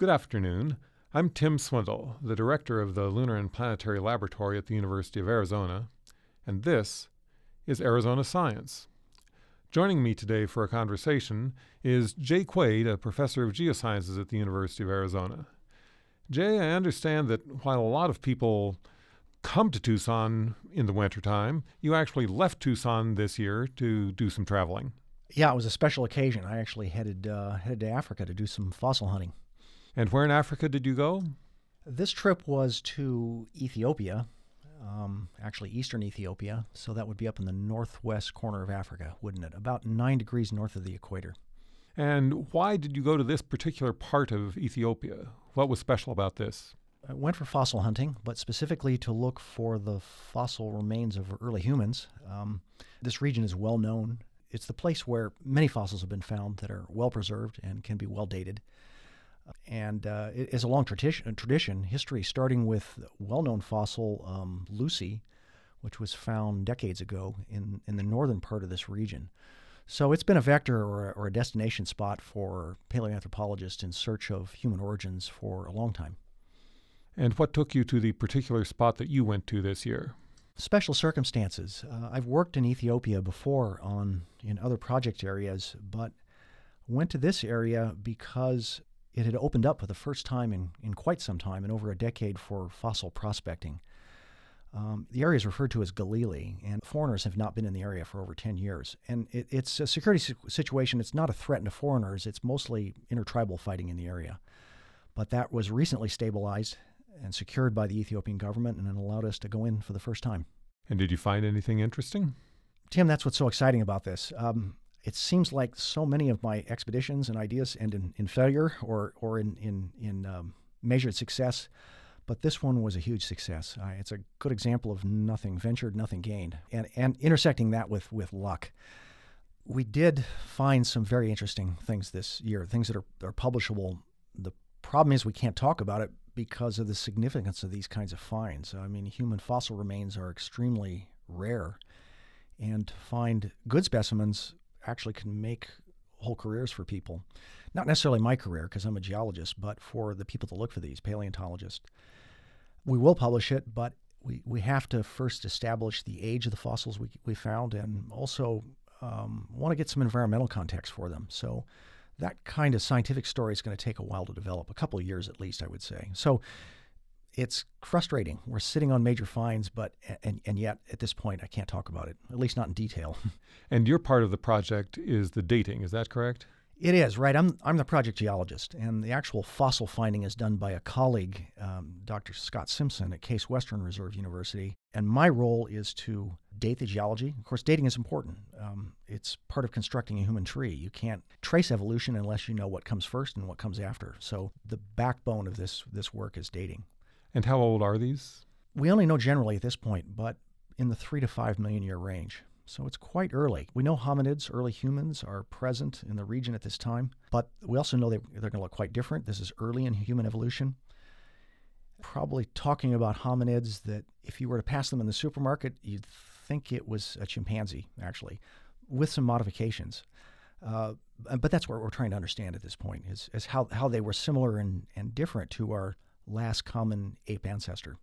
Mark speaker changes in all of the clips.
Speaker 1: Good afternoon. I'm Tim Swindle, the director of the Lunar and Planetary Laboratory at the University of Arizona, and this is Arizona Science. Joining me today for a conversation is Jay Quade, a professor of geosciences at the University of Arizona. Jay, I understand that while a lot of people come to Tucson in the wintertime, you actually left Tucson this year to do some traveling.
Speaker 2: Yeah, it was a special occasion. I actually headed uh, headed to Africa to do some fossil hunting.
Speaker 1: And where in Africa did you go?
Speaker 2: This trip was to Ethiopia, um, actually eastern Ethiopia. So that would be up in the northwest corner of Africa, wouldn't it? About nine degrees north of the equator.
Speaker 1: And why did you go to this particular part of Ethiopia? What was special about this?
Speaker 2: I went for fossil hunting, but specifically to look for the fossil remains of early humans. Um, this region is well known. It's the place where many fossils have been found that are well preserved and can be well dated. And uh, it is a long tradition, tradition, history, starting with well-known fossil um, Lucy, which was found decades ago in, in the northern part of this region. So it's been a vector or a, or a destination spot for paleoanthropologists in search of human origins for a long time.
Speaker 1: And what took you to the particular spot that you went to this year?
Speaker 2: Special circumstances. Uh, I've worked in Ethiopia before on in other project areas, but went to this area because it had opened up for the first time in, in quite some time, in over a decade, for fossil prospecting. Um, the area is referred to as Galili, and foreigners have not been in the area for over 10 years. And it, it's a security situation. It's not a threat to foreigners, it's mostly intertribal fighting in the area. But that was recently stabilized and secured by the Ethiopian government and it allowed us to go in for the first time.
Speaker 1: And did you find anything interesting?
Speaker 2: Tim, that's what's so exciting about this. Um, it seems like so many of my expeditions and ideas end in, in failure or, or in, in, in um, measured success. But this one was a huge success. Uh, it's a good example of nothing ventured, nothing gained, and, and intersecting that with, with luck. We did find some very interesting things this year, things that are, are publishable. The problem is we can't talk about it because of the significance of these kinds of finds. I mean, human fossil remains are extremely rare, and to find good specimens actually can make whole careers for people. Not necessarily my career because I'm a geologist, but for the people that look for these, paleontologists. We will publish it, but we, we have to first establish the age of the fossils we, we found and also um, want to get some environmental context for them. So that kind of scientific story is going to take a while to develop, a couple of years at least, I would say. So it's frustrating. We're sitting on major finds, but and, and yet at this point I can't talk about it, at least not in detail.
Speaker 1: and your part of the project is the dating, is that correct?
Speaker 2: It is right. I'm I'm the project geologist, and the actual fossil finding is done by a colleague, um, Dr. Scott Simpson at Case Western Reserve University, and my role is to date the geology. Of course, dating is important. Um, it's part of constructing a human tree. You can't trace evolution unless you know what comes first and what comes after. So the backbone of this this work is dating.
Speaker 1: And how old are these?
Speaker 2: We only know generally at this point, but in the three to five million year range. So it's quite early. We know hominids, early humans, are present in the region at this time, but we also know they, they're going to look quite different. This is early in human evolution. Probably talking about hominids that if you were to pass them in the supermarket, you'd think it was a chimpanzee, actually, with some modifications. Uh, but that's what we're trying to understand at this point is, is how, how they were similar and, and different to our last common ape ancestor.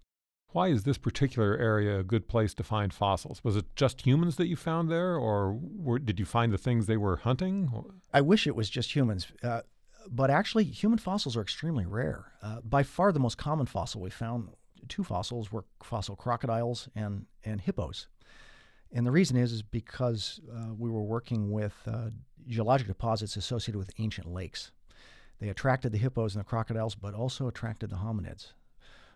Speaker 1: Why is this particular area a good place to find fossils? Was it just humans that you found there, or were, did you find the things they were hunting?
Speaker 2: I wish it was just humans, uh, but actually, human fossils are extremely rare. Uh, by far, the most common fossil we found, two fossils, were fossil crocodiles and, and hippos. And the reason is, is because uh, we were working with uh, geologic deposits associated with ancient lakes. They attracted the hippos and the crocodiles, but also attracted the hominids.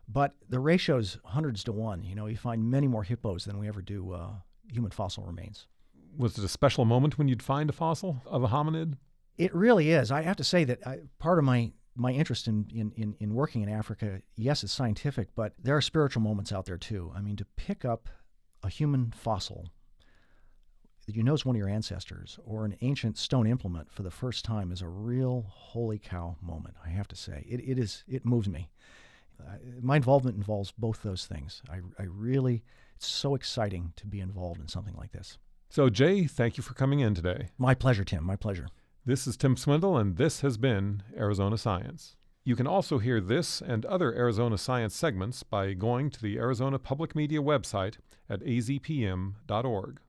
Speaker 2: But the ratio is hundreds to one. You know, you find many more hippos than we ever do uh, human fossil remains.
Speaker 1: Was it a special moment when you'd find a fossil of a hominid?
Speaker 2: It really is. I have to say that I, part of my my interest in, in, in, in working in Africa, yes, it's scientific, but there are spiritual moments out there too. I mean, to pick up a human fossil that you know is one of your ancestors or an ancient stone implement for the first time is a real holy cow moment, I have to say. It, it, is, it moves me. Uh, my involvement involves both those things. I, I really, it's so exciting to be involved in something like this.
Speaker 1: So, Jay, thank you for coming in today.
Speaker 2: My pleasure, Tim. My pleasure.
Speaker 1: This is Tim Swindle, and this has been Arizona Science. You can also hear this and other Arizona Science segments by going to the Arizona Public Media website at azpm.org.